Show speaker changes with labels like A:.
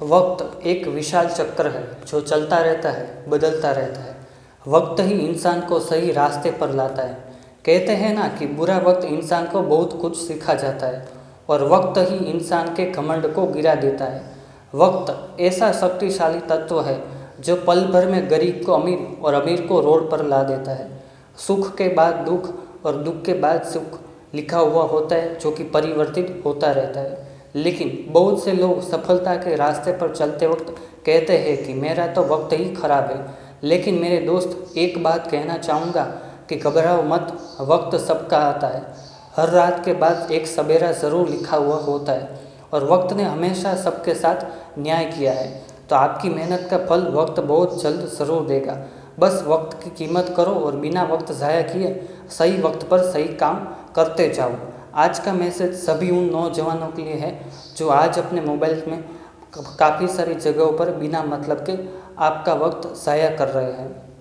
A: वक्त एक विशाल चक्र है, जो चलता रहता है, बदलता रहता है। वक्त ही इंसान को सही रास्ते पर लाता है। कहते हैं ना कि बुरा वक्त इंसान को बहुत कुछ सिखा जाता है, और वक्त ही इंसान के घमंड को गिरा देता है। वक्त ऐसा शक्तिशाली तत्व है, जो पल भर में गरीब को अमीर और अमीर को रोड पर ला देता है। सुख के बाद दुख और दुख के बाद सुख लिखा हुआ होता है, जो कि परिवर्तित होता रहता है। लेकिन बहुत से लोग सफलता के रास्ते पर चलते वक्त कहते हैं कि मेरा तो वक्त ही खराब है। लेकिन मेरे दोस्त, एक बात कहना चाहूँगा कि घबराओ मत, वक्त सबका आता है। हर रात के बाद एक सवेरा ज़रूर लिखा हुआ होता है और वक्त ने हमेशा सबके साथ न्याय किया है। तो आपकी मेहनत का फल वक्त बहुत जल्द ज़रूर देगा। बस वक्त की कीमत करो और बिना वक्त ज़ाया किए सही वक्त पर सही काम करते जाओ। आज का मैसेज सभी उन नौजवानों के लिए है, जो आज अपने मोबाइल में काफ़ी सारी जगहों पर बिना मतलब के आपका वक्त ज़ाया कर रहे हैं।